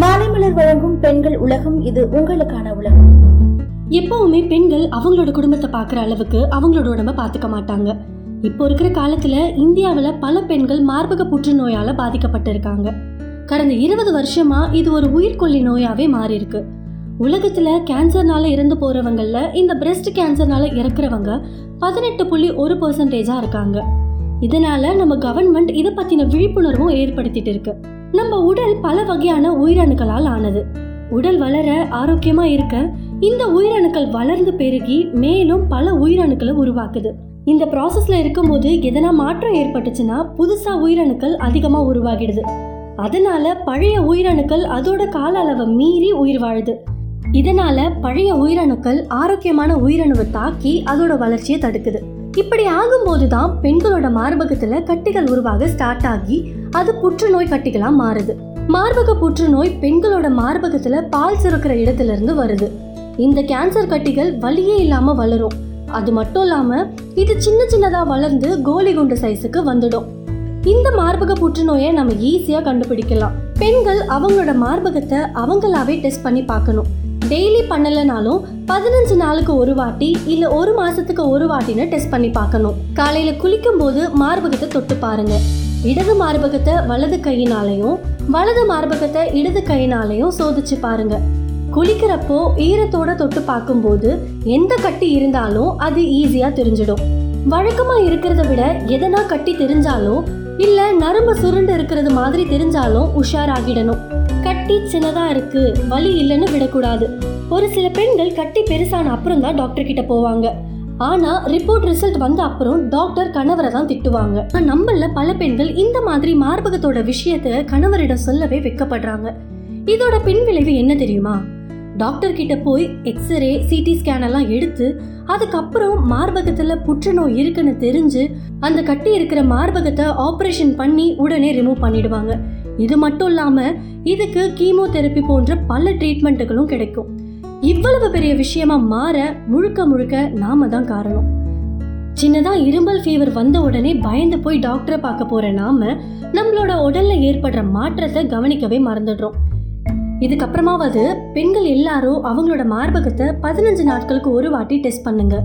மாலை மலர் வழங்கும் பெண்கள் உலகம் இது உங்களுக்கான உலகம். எப்பவுமே பெண்கள் அவங்களோட குடும்பத்தை பார்க்குற அளவுக்கு அவங்களோட உடம்ப பார்த்துக்க மாட்டாங்க. இப்போ இருக்கிற காலத்துல இந்தியாவில் பல பெண்கள் மார்பக புற்றுநோயால பாதிக்கப்பட்டிருக்காங்க. கடந்த இருபது வருஷமா இது ஒரு உயிர்கொல்லி நோயாவே மாறி இருக்கு உலகத்துல கேன்சர்னால இறந்து போறவங்கல்ல இந்த பிரஸ்ட் கேன்சர்னால இறக்குறவங்க பதினெட்டு புள்ளி ஒரு பர்சன்டேஜா இருக்காங்க. இதனால நம்ம கவர்மெண்ட் இதை பத்தின விழிப்புணர்வும் ஏற்படுத்திட்டு இருக்கு. நம்ம உடல் பல வகையான உயிரணுக்களால் ஆனது. உடல் வளர ஆரோக்கியமா இருக்க இந்த உயிரணுக்கள் வளர்ந்து பெருகி மேலும் பல உயிரணுக்களை உருவாக்குது. இந்த ப்ராசஸ்ல இருக்கும்போது எதனா மாற்றம் ஏற்பட்டுச்சுன்னா புதுசா உயிரணுக்கள் அதிகமா உருவாகிடுது. அதனால பழைய உயிரணுக்கள் அதோட கால அளவை மீறி உயிர் வாழுது. இதனால பழைய உயிரணுக்கள் ஆரோக்கியமான உயிரணுவை தாக்கி அதோட வளர்ச்சியை தடுக்குது. இப்படி ஆகும்போது தான் பெண்களோட மார்பகத்துல கட்டிகள் உருவாக ஸ்டார்ட் ஆகி அது புற்றுநோய் கட்டிகளா மாறுது. மார்பக புற்றுநோய் பெண்களோட மார்பகத்துல பால் சுரக்கிற இடத்துல இருந்து வருது. இந்த கேன்சர் கட்டிகள் வலியே இல்லாம வளரும். அது மட்டும் இல்லாம இது சின்ன சின்னதா வளர்ந்து கோலி குண்டு சைஸுக்கு வந்துடும். இந்த மார்பக புற்றுநோயை நம்ம ஈஸியா கண்டுபிடிக்கலாம். பெண்கள் அவங்களோட மார்பகத்தை அவங்களாவே டெஸ்ட் பண்ணி பார்க்கணும். டெய்லி பண்ணலைனாலும் பதினஞ்சு நாளுக்கு ஒரு வாட்டி இல்ல ஒரு மாசத்துக்கு ஒரு வாட்டின்னு டெஸ்ட் பண்ணி பார்க்கணும். காலையில குளிக்கும் போது மார்பகத்தை தொட்டு பாருங்க. இடது மார்பகத்தை வலது கையினாலையும் வலது மார்பகத்தை இடது கையினாலையும் சோதிச்சு பாருங்க. குளிக்கிறப்போ ஈரத்தோட தொட்டு பார்க்கும்போது எந்த கட்டி இருந்தாலும் அது ஈஸியா தெரிஞ்சிடும். வழக்கமா இருக்கிறத விட எதனா கட்டி தெரிஞ்சாலும் இல்ல நரம்பு சுருண்டு இருக்கிறது மாதிரி தெரிஞ்சாலும் உஷாராகிடணும். கட்டி சின்னதாக இருக்கு. வலி இல்லைன்னு விடக்கூடாது. ஒரு சில பெண்கள் கட்டி பெருசான அப்புறம் தான் டாக்டர் கிட்ட போவாங்க. ஆனா ரிப்போர்ட் ரிசல்ட் வந்த அப்புறம் டாக்டர் கணவரை தான் திட்டுவாங்க. நம்மள பல பெண்கள் இந்த மாதிரி மார்பகத்தோட விஷயத்த கணவரிடம் சொல்லவே வெக்கப்படுறாங்க. இதோட பின்விளைவு என்ன தெரியுமா? டாக்டர் கிட்ட போய் எக்ஸ்ரே சிடி ஸ்கேன் எல்லாம் எடுத்து அதுக்கப்புறம் மார்பகத்துல புற்றுநோய் இருக்குன்னு தெரிஞ்சு அந்த கட்டி இருக்கிற மார்பகத்தை ஆபரேஷன் பண்ணி உடனே ரிமூவ் பண்ணிடுவாங்க. இது மட்டும் இல்லாமல் இதுக்கு கீமோதெரப்பி போன்ற பல ட்ரீட்மெண்ட்டுகளும் கிடைக்கும். இவ்வளவு பெரிய விஷயமா மாற முழுக்க முழுக்க நாம தான் காரணம். சின்னதாக இரும்பல் ஃபீவர் வந்த உடனே பயந்து போய் டாக்டரை பார்க்க போகிற நாம நம்மளோட உடலில் ஏற்படுற மாற்றத்தை கவனிக்கவே மறந்துடுறோம். இதுக்கப்புறமாவது பெண்கள் எல்லாரும் அவங்களோட மார்பகத்தை பதினஞ்சு நாட்களுக்கு ஒரு வாட்டி டெஸ்ட் பண்ணுங்க.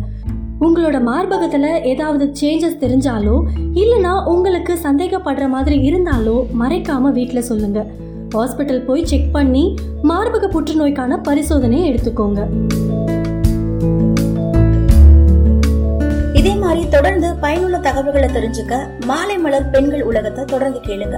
உங்களோட மார்பகத்தில் ஏதாவது சேஞ்சஸ் தெரிஞ்சாலோ இல்லைனா உங்களுக்கு சந்தேகப்படுற மாதிரி இருந்தாலோ மறைக்காமல் வீட்டில் சொல்லுங்கள் ஹாஸ்பிட்டல் போய் செக் பண்ணி மார்பக புற்றுநோய்க்கான பரிசோதனையை எடுத்துக்கோங்க. இதே மாதிரி தொடர்ந்து பயனுள்ள தகவல்களை தெரிஞ்சுக்க மாலை மலர் பெண்கள் உலகத்தை தொடர்ந்து கேளுங்க.